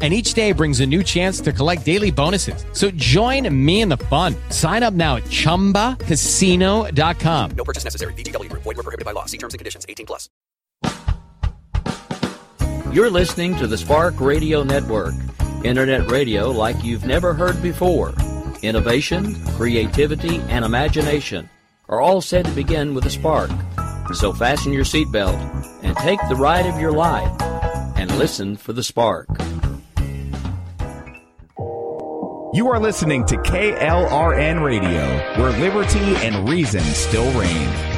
And each day brings a new chance to collect daily bonuses. So join me in the fun. Sign up now at chumbacasino.com. No purchase necessary. VGW Group. Void were prohibited by law. See terms and conditions. 18 plus. You're listening to the Spark Radio Network, internet radio like you've never heard before. Innovation, creativity, and imagination are all said to begin with a spark. So fasten your seatbelt and take the ride of your life and listen for the spark. You are listening to KLRN Radio, where liberty and reason still reign.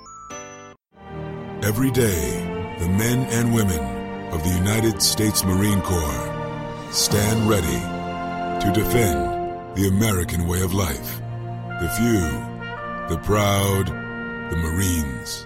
Every day, the men and women of the United States Marine Corps stand ready to defend the American way of life. The few, the proud, the Marines.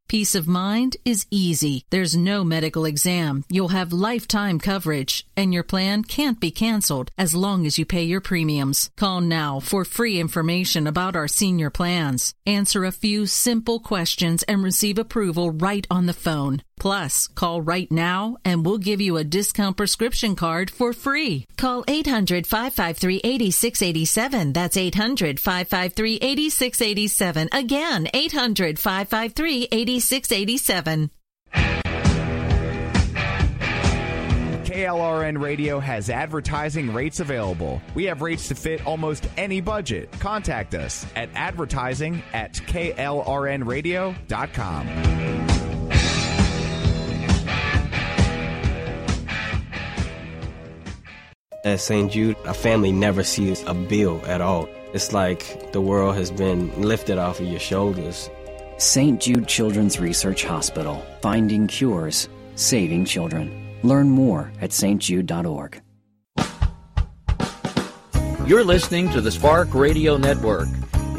Peace of mind is easy. There's no medical exam. You'll have lifetime coverage, and your plan can't be canceled as long as you pay your premiums. Call now for free information about our senior plans. Answer a few simple questions and receive approval right on the phone. Plus, call right now and we'll give you a discount prescription card for free. Call 800 553 8687. That's 800 553 8687. Again, 800 553 8687. KLRN Radio has advertising rates available. We have rates to fit almost any budget. Contact us at advertising at klrnradio.com. At St. Jude, a family never sees a bill at all. It's like the world has been lifted off of your shoulders. St. Jude Children's Research Hospital, finding cures, saving children. Learn more at stjude.org. You're listening to the Spark Radio Network,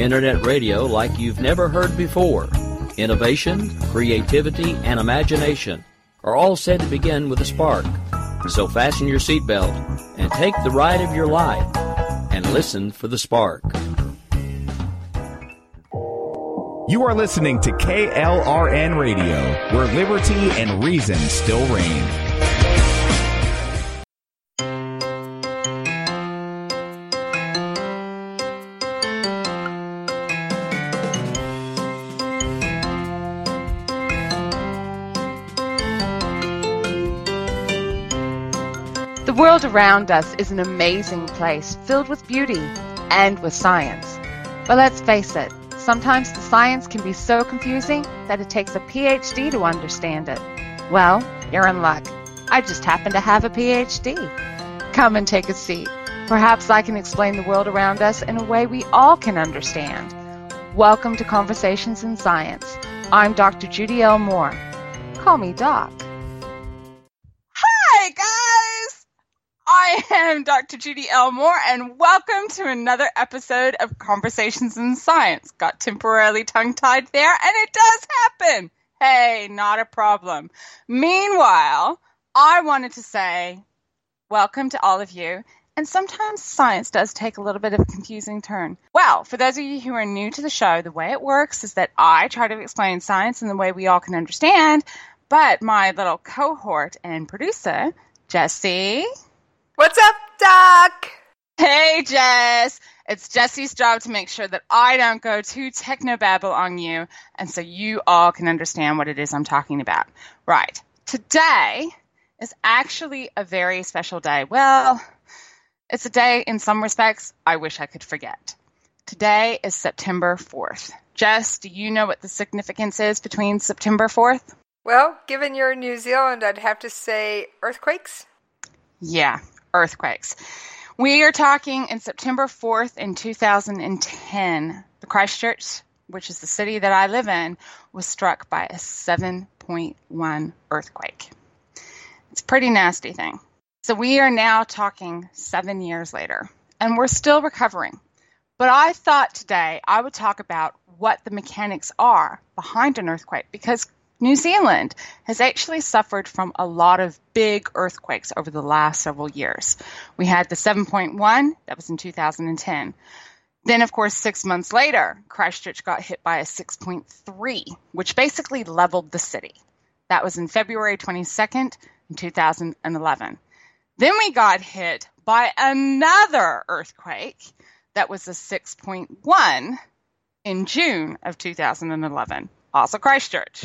internet radio like you've never heard before. Innovation, creativity, and imagination are all said to begin with a spark. So fasten your seatbelt and take the ride of your life and listen for the spark. You are listening to KLRN Radio, where liberty and reason still reign. Around us is an amazing place filled with beauty and with science. But let's face it, sometimes the science can be so confusing that it takes a PhD to understand it. Well, you're in luck. I just happen to have a PhD. Come and take a seat. Perhaps I can explain the world around us in a way we all can understand. Welcome to Conversations in Science. I'm Dr. Judy L. Mohr. Call me Doc. Am Dr. Judy L. Mohr, and welcome to another episode of Conversations in Science. Got temporarily tongue tied there, and it does happen. Hey, not a problem. Meanwhile, I wanted to say welcome to all of you. And sometimes science does take a little bit of a confusing turn. Well, for those of you who are new to the show, the way it works is that I try to explain science in the way we all can understand, but my little cohort and producer, Jessie. What's up, Doc? Hey, Jess. It's Jessie's job to make sure that I don't go too technobabble on you, and so you all can understand what it is I'm talking about. Right. Today is actually a very special day. Well, it's a day in some respects I wish I could forget. Today is September 4th. Jess, do you know what the significance is between September 4th? Well, given you're in New Zealand, I'd have to say earthquakes. Yeah, earthquakes. We are talking in September 4th in 2010. The Christchurch, which is the city that I live in, was struck by a 7.1 earthquake. It's a pretty nasty thing. So we are now talking seven years later, and we're still recovering. But I thought today I would talk about what the mechanics are behind an earthquake because New Zealand has actually suffered from a lot of big earthquakes over the last several years. We had the 7.1, that was in 2010. Then, of course, six months later, Christchurch got hit by a 6.3, which basically leveled the city. That was in February 22nd in 2011. Then we got hit by another earthquake that was a 6.1 in June of 2011, also Christchurch.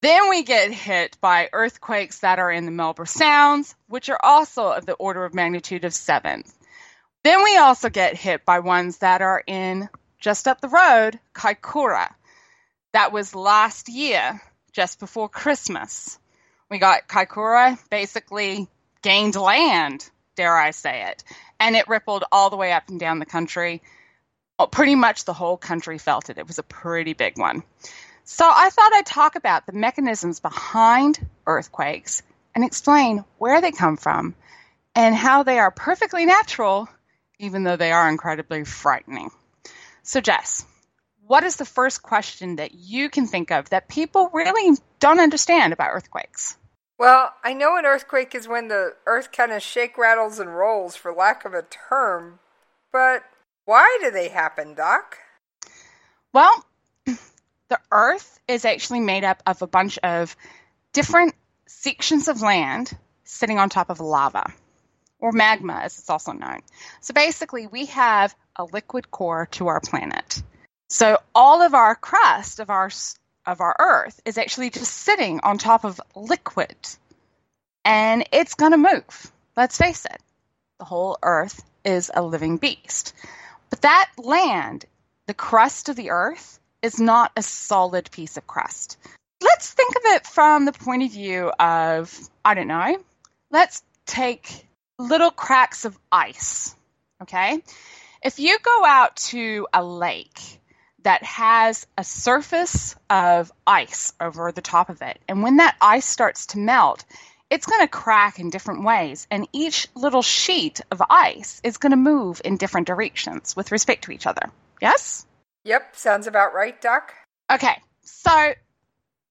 Then we get hit by earthquakes that are in the Marlborough Sounds, which are also of the order of magnitude of 7. Then we also get hit by ones that are in just up the road, Kaikoura. That was last year, just before Christmas. We got Kaikoura basically gained land, dare I say it, and it rippled all the way up and down the country. Well, pretty much the whole country felt it. It was a pretty big one. So I thought I'd talk about the mechanisms behind earthquakes and explain where they come from and how they are perfectly natural, even though they are incredibly frightening. So, Jess, what is the first question that you can think of that people really don't understand about earthquakes? Well, I know an earthquake is when the earth kind of shake, rattles, and rolls, for lack of a term, but why do they happen, Doc? Well, the Earth is actually made up of a bunch of different sections of land sitting on top of lava, or magma as it's also known. So basically, we have a liquid core to our planet. So all of our crust of our of our Earth is actually just sitting on top of liquid, and it's going to move. Let's face it, the whole Earth is a living beast. But that land, the crust of the Earth, is not a solid piece of crust. Let's think of it from the point of view of, I don't know, let's take little cracks of ice. Okay? If you go out to a lake that has a surface of ice over the top of it, and when that ice starts to melt, it's going to crack in different ways, and each little sheet of ice is going to move in different directions with respect to each other. Yes? Yep, sounds about right, Doc. Okay, so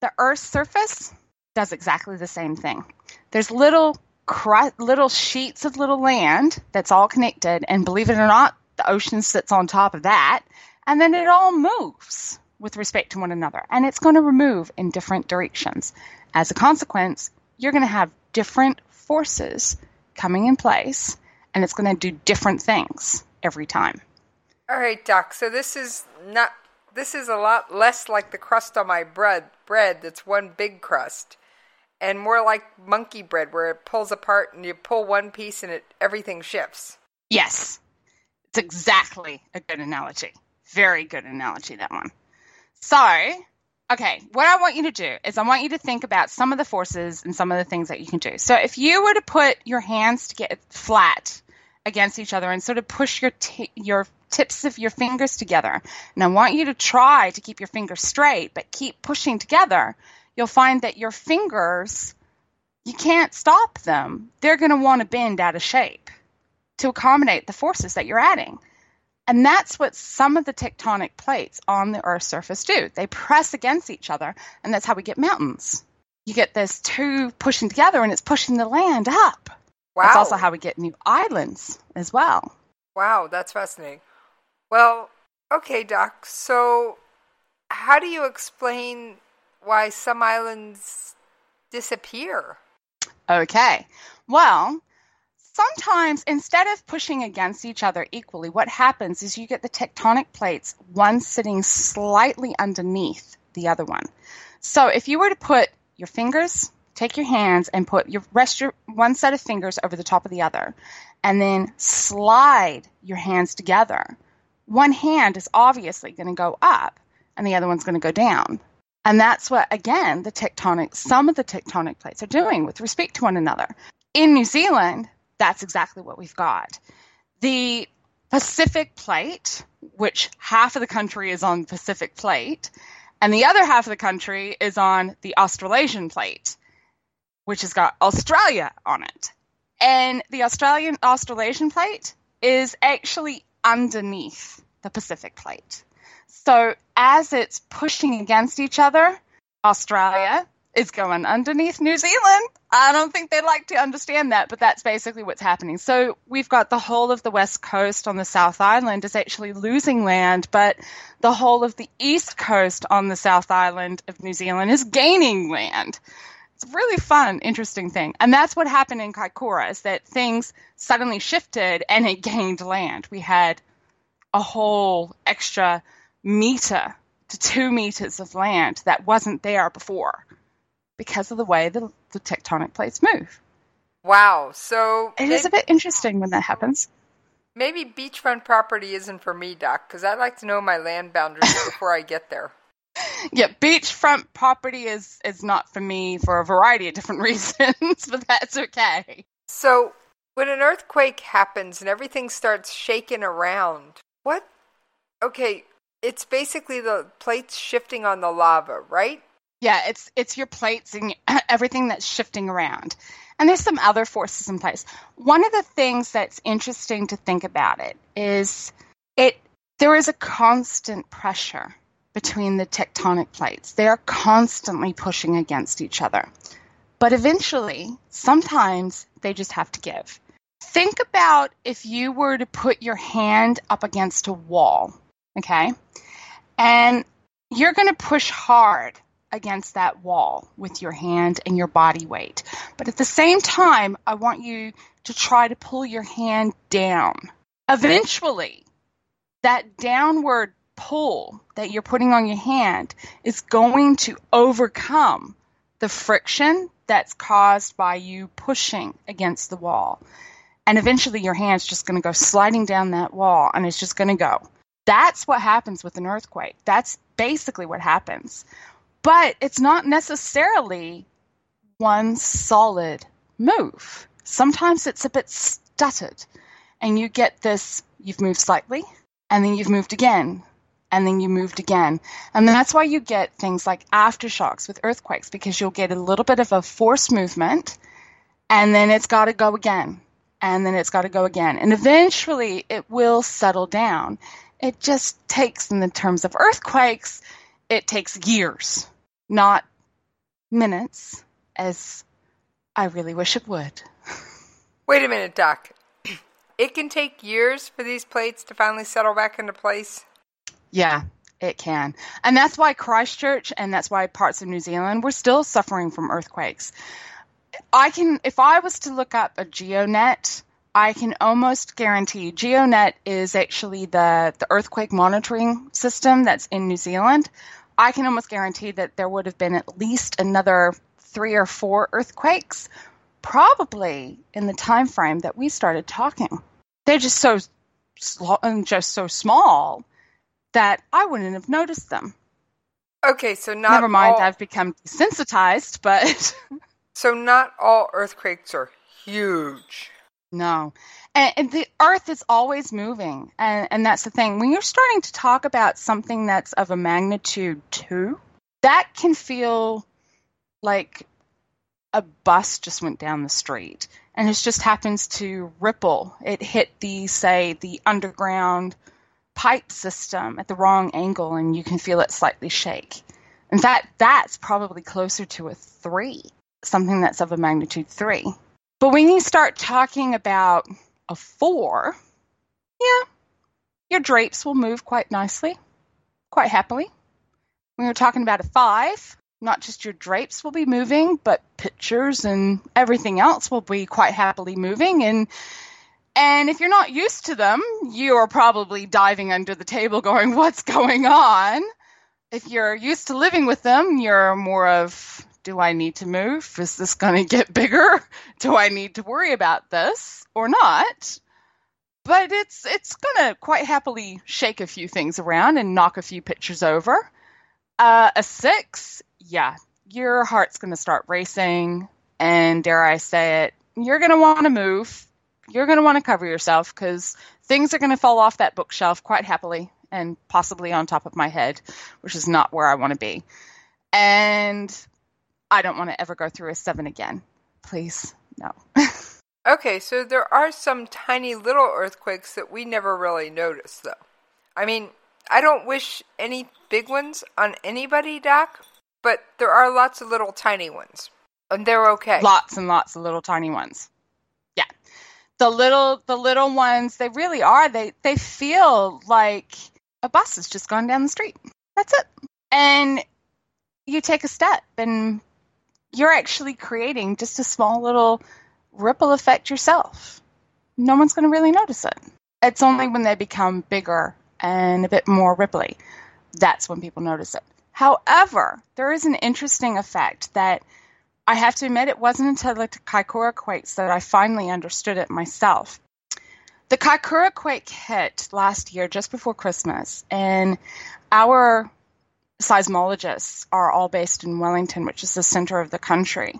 the Earth's surface does exactly the same thing. There's little cru- little sheets of little land that's all connected, and believe it or not, the ocean sits on top of that, and then it all moves with respect to one another, and it's going to remove in different directions. As a consequence, you're going to have different forces coming in place, and it's going to do different things every time. All right, Doc. So this is not. This is a lot less like the crust on my bread. Bread that's one big crust, and more like monkey bread, where it pulls apart and you pull one piece and it everything shifts. Yes, it's exactly a good analogy. Very good analogy that one. So, okay, what I want you to do is I want you to think about some of the forces and some of the things that you can do. So, if you were to put your hands to get flat against each other and sort of push your t- your tips of your fingers together. And I want you to try to keep your fingers straight, but keep pushing together. You'll find that your fingers, you can't stop them. They're going to want to bend out of shape. to accommodate the forces that you're adding. And that's what some of the tectonic plates on the Earth's surface do. They press against each other, and that's how we get mountains. You get this two pushing together, and it's pushing the land up. Wow. That's also how we get new islands as well. Wow, that's fascinating. Well, okay, Doc. So, how do you explain why some islands disappear? Okay. Well, sometimes instead of pushing against each other equally, what happens is you get the tectonic plates, one sitting slightly underneath the other one. So if you were to put your fingers, take your hands and put your rest your one set of fingers over the top of the other, and then slide your hands together. One hand is obviously going to go up, and the other one's going to go down. And that's what, again, the tectonic, some of the tectonic plates are doing with respect to one another. In New Zealand, that's exactly what we've got. The Pacific plate, which half of the country is on the Pacific plate, and the other half of the country is on the Australasian plate, which has got Australia on it. And the Australian Australasian plate is actually underneath the Pacific plate. So as it's pushing against each other, Australia is going underneath New Zealand. I don't think they'd like to understand that, but that's basically what's happening. So we've got the whole of the west coast on the South Island is actually losing land, but the whole of the east coast on the South Island of New Zealand is gaining land. It's a really fun, interesting thing. And that's what happened in Kaikoura is that things suddenly shifted and it gained land. We had a whole extra meter to two meters of land that wasn't there before because of the way the, the tectonic plates move. Wow. So It is a bit interesting when that happens. maybe beachfront property isn't for me, Doc, because I'd like to know my land boundaries before I get there. Yeah, beachfront property is is not for me for a variety of different reasons, but that's okay. So, when an earthquake happens and everything starts shaking around, what? Okay, it's basically the plates shifting on the lava, right? Yeah, it's it's your plates and everything that's shifting around. And there's some other forces in place. One of the things that's interesting to think about it is it there is a constant pressure between the tectonic plates. They are constantly pushing against each other. But eventually, sometimes they just have to give. Think about if you were to put your hand up against a wall, okay? And you're going to push hard against that wall with your hand and your body weight. But at the same time, I want you to try to pull your hand down. Eventually, that downward pull that you're putting on your hand is going to overcome the friction that's caused by you pushing against the wall. And eventually, your hand's just going to go sliding down that wall and it's just going to go. That's what happens with an earthquake. That's basically what happens. But it's not necessarily one solid move. Sometimes it's a bit stuttered, and you get this you've moved slightly, and then you've moved again, and then you moved again. And that's why you get things like aftershocks with earthquakes, because you'll get a little bit of a force movement, and then it's got to go again, and then it's got to go again. And eventually it will settle down. It just takes, in the terms of earthquakes, it takes years, not minutes, as I really wish it would. Wait a minute, Doc. It can take years for these plates to finally settle back into place. Yeah, it can. And that's why Christchurch and that's why parts of New Zealand we're still suffering from earthquakes. I can if I was to look up a GeoNet, I can almost guarantee GeoNet is actually the the earthquake monitoring system that's in New Zealand. I can almost guarantee that there would have been at least another 3 or 4 earthquakes probably in the time frame that we started talking. They're just so just so small that I wouldn't have noticed them. Okay, so not Never mind, all, I've become desensitized, but so not all earthquakes are huge. no. And, and the earth is always moving. And, and that's the thing. When you're starting to talk about something that's of a magnitude two, that can feel like a bus just went down the street and it just happens to ripple. It hit the, say, the underground pipe system at the wrong angle and you can feel it slightly shake. In fact, that's probably closer to a three, something that's of a magnitude three. But when you start talking about a four, yeah, your drapes will move quite nicely, quite happily. When you're talking about a five, not just your drapes will be moving, but pictures and everything else will be quite happily moving. And and if you're not used to them, you are probably diving under the table going, What's going on? If you're used to living with them, you're more of, Do I need to move? Is this going to get bigger? Do I need to worry about this or not? But it's it's going to quite happily shake a few things around and knock a few pictures over. Uh, a six, yeah, your heart's going to start racing, and dare I say it, you're going to want to move. You're going to want to cover yourself because things are going to fall off that bookshelf quite happily and possibly on top of my head, which is not where I want to be. And I don't want to ever go through a seven again. Please, no. okay, so there are some tiny little earthquakes that we never really notice, though. I mean, I don't wish any big ones on anybody, Doc, but there are lots of little tiny ones, and they're okay. Lots and lots of little tiny ones. The little the little ones, they really are. They they feel like a bus has just gone down the street. That's it. And you take a step, and you're actually creating just a small little ripple effect yourself. No one's going to really notice it. It's only when they become bigger and a bit more ripply. That's when people notice it. However, there is an interesting effect that I have to admit it wasn't until the Kaikoura quakes that I finally understood it myself. The Kaikoura quake hit last year just before Christmas, and our seismologists are all based in Wellington, which is the center of the country.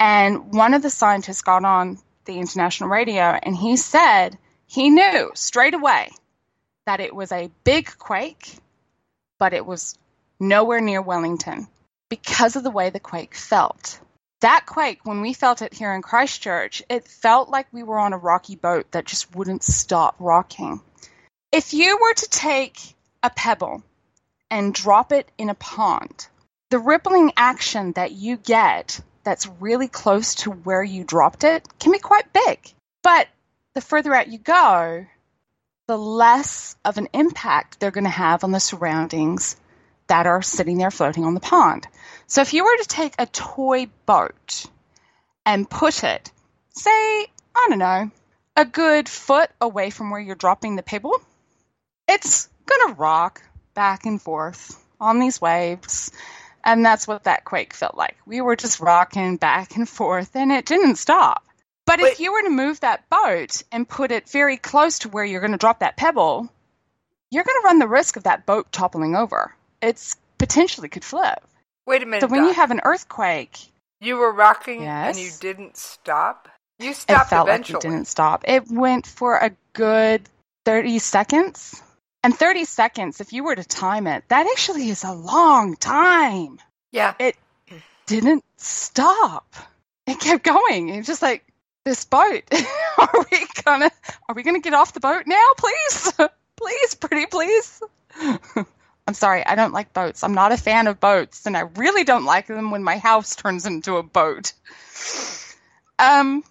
And one of the scientists got on the international radio and he said he knew straight away that it was a big quake, but it was nowhere near Wellington because of the way the quake felt. That quake, when we felt it here in Christchurch, it felt like we were on a rocky boat that just wouldn't stop rocking. If you were to take a pebble and drop it in a pond, the rippling action that you get that's really close to where you dropped it can be quite big. But the further out you go, the less of an impact they're going to have on the surroundings that are sitting there floating on the pond. So if you were to take a toy boat and put it, say, I don't know, a good foot away from where you're dropping the pebble, it's going to rock back and forth on these waves. And that's what that quake felt like. We were just rocking back and forth, and it didn't stop. But Wait. if you were to move that boat and put it very close to where you're going to drop that pebble, you're going to run the risk of that boat toppling over. It's potentially could flip. Wait a minute. So when Doc. you have an earthquake, you were rocking yes, and you didn't stop. You stopped it felt eventually. Like it didn't stop. It went for a good thirty seconds. And 30 seconds, if you were to time it, that actually is a long time. Yeah. It didn't stop. It kept going. It's just like, this boat. are we gonna are we gonna get off the boat now, please? please, pretty please. I'm sorry, I don't like boats. I'm not a fan of boats, and I really don't like them when my house turns into a boat. Um,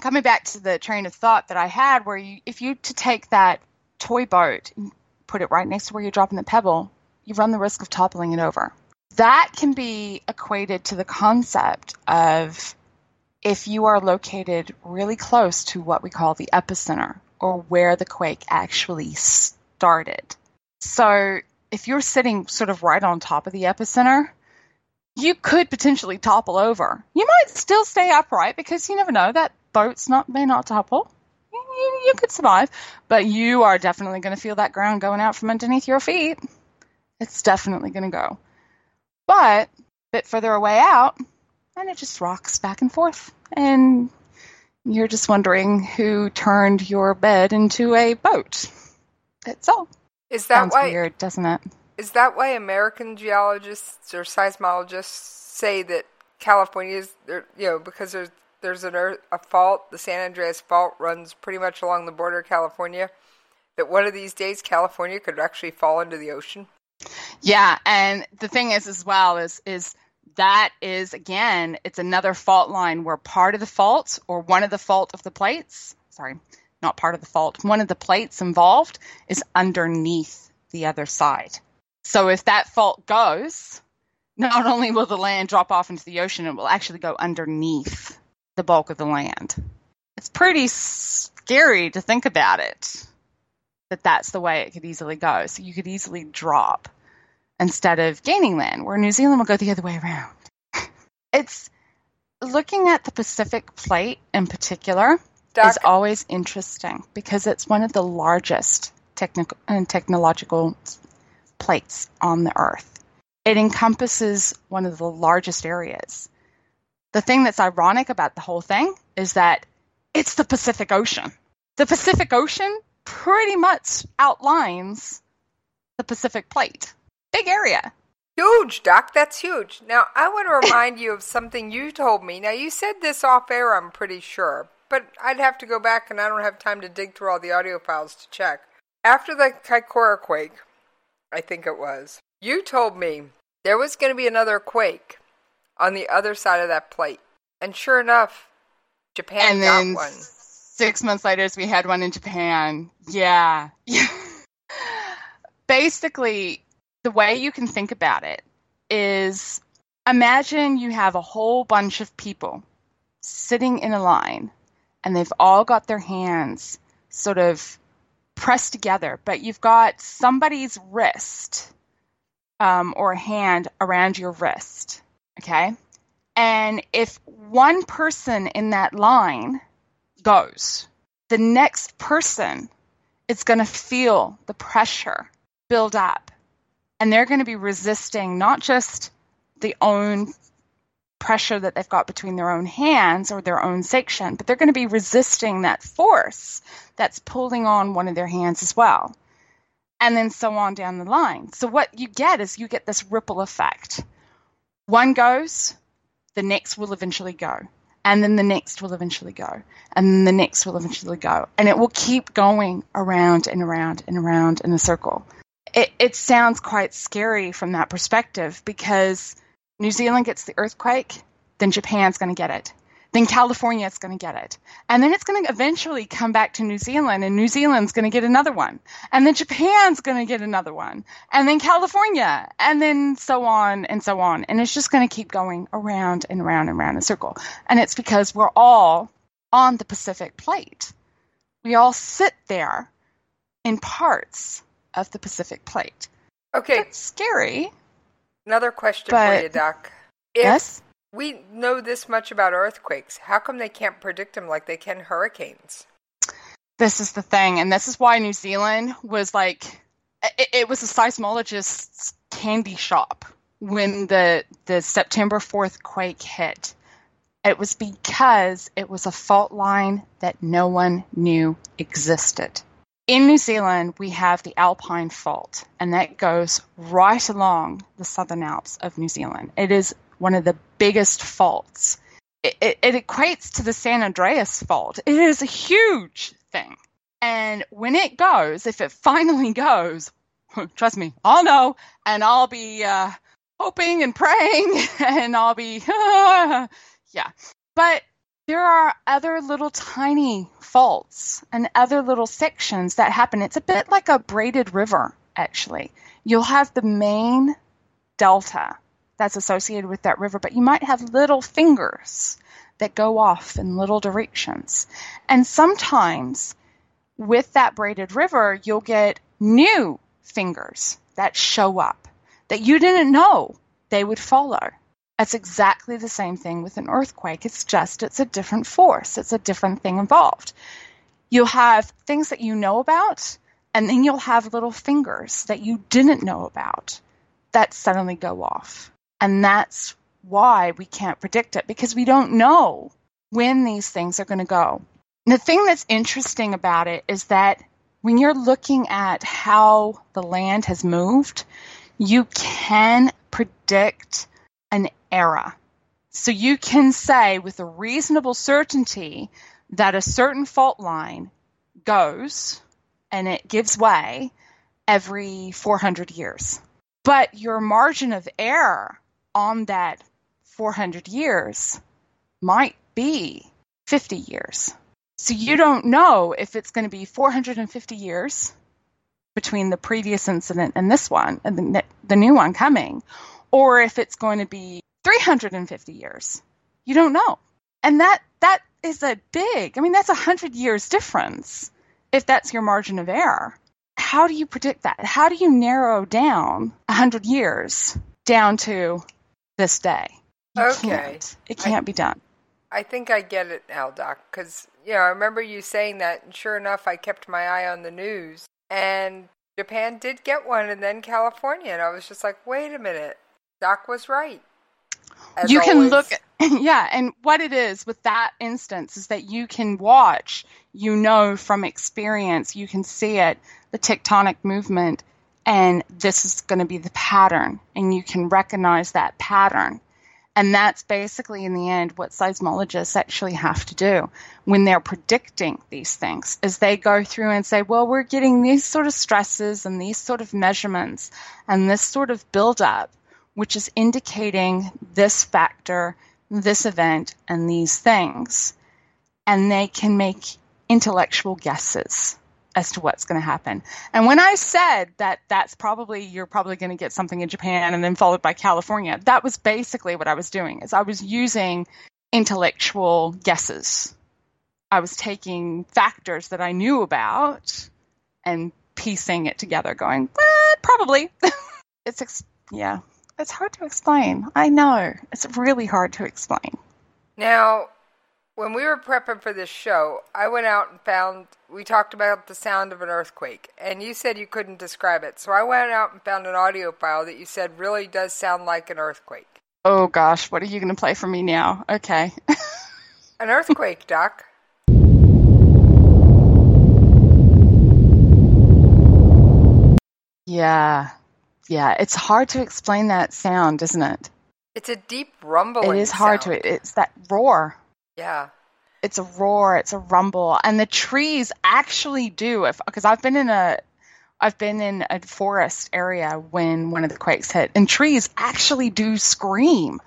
coming back to the train of thought that I had, where you, if you to take that toy boat and put it right next to where you're dropping the pebble, you run the risk of toppling it over. That can be equated to the concept of if you are located really close to what we call the epicenter or where the quake actually started. So if you're sitting sort of right on top of the epicenter, you could potentially topple over. You might still stay upright because you never know that boat's not may not topple. You, you could survive, but you are definitely going to feel that ground going out from underneath your feet. It's definitely going to go. But a bit further away out, and it just rocks back and forth. And you're just wondering who turned your bed into a boat. That's all. Is that Sounds why, weird, doesn't it? Is that why American geologists or seismologists say that California's there, you know, because there's there's an earth, a fault, the San Andreas Fault runs pretty much along the border of California. That one of these days California could actually fall into the ocean. Yeah, and the thing is as well is is that is again, it's another fault line where part of the fault or one of the fault of the plates, sorry, not part of the fault, one of the plates involved is underneath the other side. So if that fault goes, not only will the land drop off into the ocean, it will actually go underneath the bulk of the land. It's pretty scary to think about it that that's the way it could easily go. So you could easily drop instead of gaining land, where New Zealand will go the other way around. it's looking at the Pacific Plate in particular Doc. is always interesting because it's one of the largest technical and technological plates on the Earth. It encompasses one of the largest areas. The thing that's ironic about the whole thing is that it's the Pacific Ocean. The Pacific Ocean pretty much outlines the Pacific Plate. Big area. Huge, Doc. That's huge. Now, I want to remind you of something you told me. Now, you said this off air, I'm pretty sure, but I'd have to go back and I don't have time to dig through all the audio files to check. After the Kaikoura quake, I think it was, you told me there was going to be another quake on the other side of that plate. And sure enough, Japan and got one. Six months later, we had one in Japan. Yeah. Basically, the way you can think about it is imagine you have a whole bunch of people sitting in a line and they've all got their hands sort of pressed together, but you've got somebody's wrist um, or hand around your wrist. Okay. And if one person in that line goes, the next person is going to feel the pressure build up and they're going to be resisting not just the own pressure that they've got between their own hands or their own section, but they're going to be resisting that force that's pulling on one of their hands as well. And then so on down the line. So what you get is you get this ripple effect. One goes, the next will eventually go. And then the next will eventually go. And then the next will eventually go. And it will keep going around and around and around in a circle it, it sounds quite scary from that perspective because New Zealand gets the earthquake, then Japan's going to get it. Then California is going to get it. And then it's going to eventually come back to New Zealand, and New Zealand's going to get another one. And then Japan's going to get another one. And then California. And then so on and so on. And it's just going to keep going around and around and around in a circle. And it's because we're all on the Pacific plate. We all sit there in parts of the Pacific Plate. Okay. That's scary. Another question but, for you, Doc. If yes? We know this much about earthquakes. How come they can't predict them like they can hurricanes? This is the thing, and this is why New Zealand was like, it, it was a seismologist's candy shop when the the September 4th quake hit. It was because it was a fault line that no one knew existed. In New Zealand, we have the Alpine Fault, and that goes right along the Southern Alps of New Zealand. It is one of the biggest faults. It, it, it equates to the San Andreas Fault. It is a huge thing. And when it goes, if it finally goes, trust me, I'll know, and I'll be uh, hoping and praying, and I'll be, yeah. But there are other little tiny faults and other little sections that happen. It's a bit like a braided river, actually. You'll have the main delta that's associated with that river, but you might have little fingers that go off in little directions. And sometimes with that braided river, you'll get new fingers that show up that you didn't know they would follow. It's exactly the same thing with an earthquake. It's just, it's a different force. It's a different thing involved. You'll have things that you know about, and then you'll have little fingers that you didn't know about that suddenly go off. And that's why we can't predict it because we don't know when these things are going to go. And the thing that's interesting about it is that when you're looking at how the land has moved, you can predict an era So you can say with a reasonable certainty that a certain fault line goes and it gives way every 400 years. But your margin of error on that 400 years might be 50 years. So you don't know if it's going to be 450 years between the previous incident and this one, and the, the new one coming, or if it's going to be 350 years. You don't know. And that that is a big, I mean, that's a 100 years difference if that's your margin of error. How do you predict that? How do you narrow down a 100 years down to this day? You Okay. Can't. It can't be done. I think I get it now, Doc, because, you know, I remember you saying that, and sure enough, I kept my eye on the news, and Japan did get one, and then California, and I was just like, wait a minute, Doc was right. You can always. look yeah and what it is with that instance is that you can watch you know from experience you can see it the tectonic movement and this is going to be the pattern and you can recognize that pattern and that's basically in the end what seismologists actually have to do when they're predicting these things is they go through and say well we're getting these sort of stresses and these sort of measurements and this sort of buildup which is indicating this factor, this event, and these things. And they can make intellectual guesses as to what's going to happen. And when I said that that's probably, you're probably going to get something in Japan and then followed by California, that was basically what I was doing is I was using intellectual guesses. I was taking factors that I knew about and piecing it together going, eh, probably. it's, ex- yeah, it's hard to explain. I know. It's really hard to explain. Now, when we were prepping for this show, I went out and found, we talked about the sound of an earthquake, and you said you couldn't describe it. So I went out and found an audio file that you said really does sound like an earthquake. Oh gosh, what are you going to play for me now? Okay. An earthquake, Doc. yeah. Yeah, it's hard to explain that sound, isn't it? It's a deep rumbling. It is hard sound. to it's that roar. Yeah. It's a roar, it's a rumble, and the trees actually do if because I've been in a I've been in a forest area when one of the quakes hit, and trees actually do scream.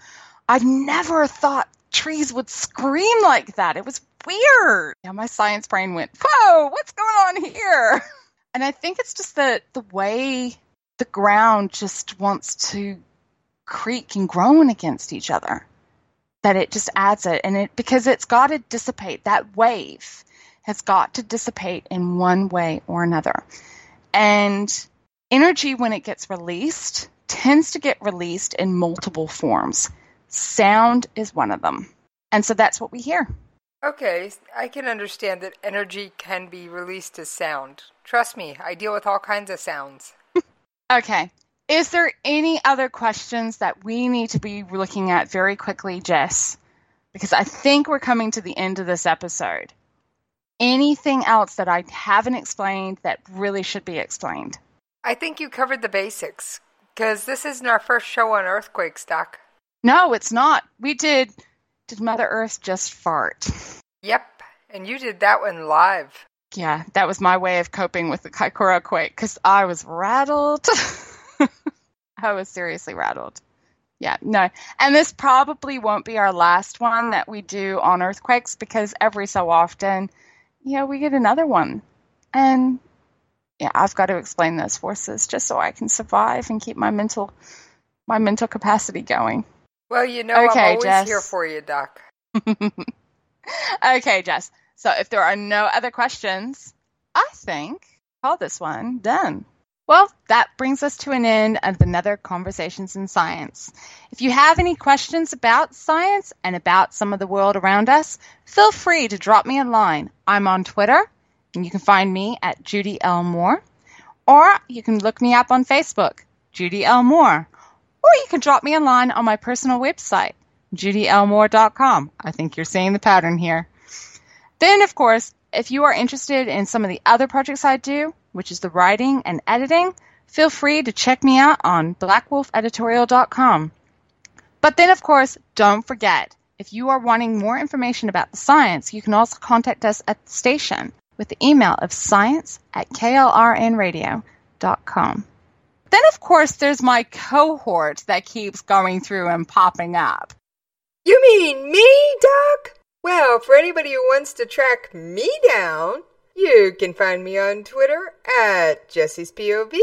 I've never thought trees would scream like that. It was weird. Yeah, my science brain went, "Whoa, what's going on here?" And I think it's just the the way the ground just wants to creak and groan against each other. That it just adds it and it because it's got to dissipate. That wave has got to dissipate in one way or another. And energy when it gets released tends to get released in multiple forms. Sound is one of them. And so that's what we hear. Okay, I can understand that energy can be released as sound. Trust me, I deal with all kinds of sounds. Okay. Is there any other questions that we need to be looking at very quickly, Jess? Because I think we're coming to the end of this episode. Anything else that I haven't explained that really should be explained? I think you covered the basics, because this isn't our first show on earthquakes, Doc. No, it's not. We did. Did Mother Earth just fart? Yep, and you did that one live. Yeah, that was my way of coping with the Kaikoura quake because I was rattled. I was seriously rattled. Yeah, no. And this probably won't be our last one that we do on earthquakes because every so often, you know, we get another one. And yeah, I've got to explain those forces just so I can survive and keep my mental my mental capacity going. Well, you know Okay, I'm always Jess. here for you, Doc. okay, Jess. So if there are no other questions, I think call this one done. Well, that brings us to an end of another Conversations in Science. If you have any questions about science and about some of the world around us, feel free to drop me a line. I'm on Twitter, and you can find me at Judy L. Mohr, or you can look me up on Facebook, Judy L. Mohr, or you can drop me a line on my personal website, judylmohr.com. I think you're seeing the pattern here. Then, of course, if you are interested in some of the other projects I do, which is the writing and editing, feel free to check me out on blackwolfeditorial.com. But then, of course, don't forget if you are wanting more information about the science, you can also contact us at the station with the email of science at klrnradio.com. Then, of course, there's my cohort that keeps going through and popping up. You mean me, Doc? Well, for anybody who wants to track me down, you can find me on Twitter at Jessie's POV.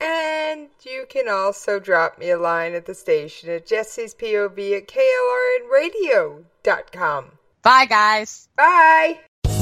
And you can also drop me a line at the station at Jessie's POV at KLRNradio.com. Bye, guys. Bye.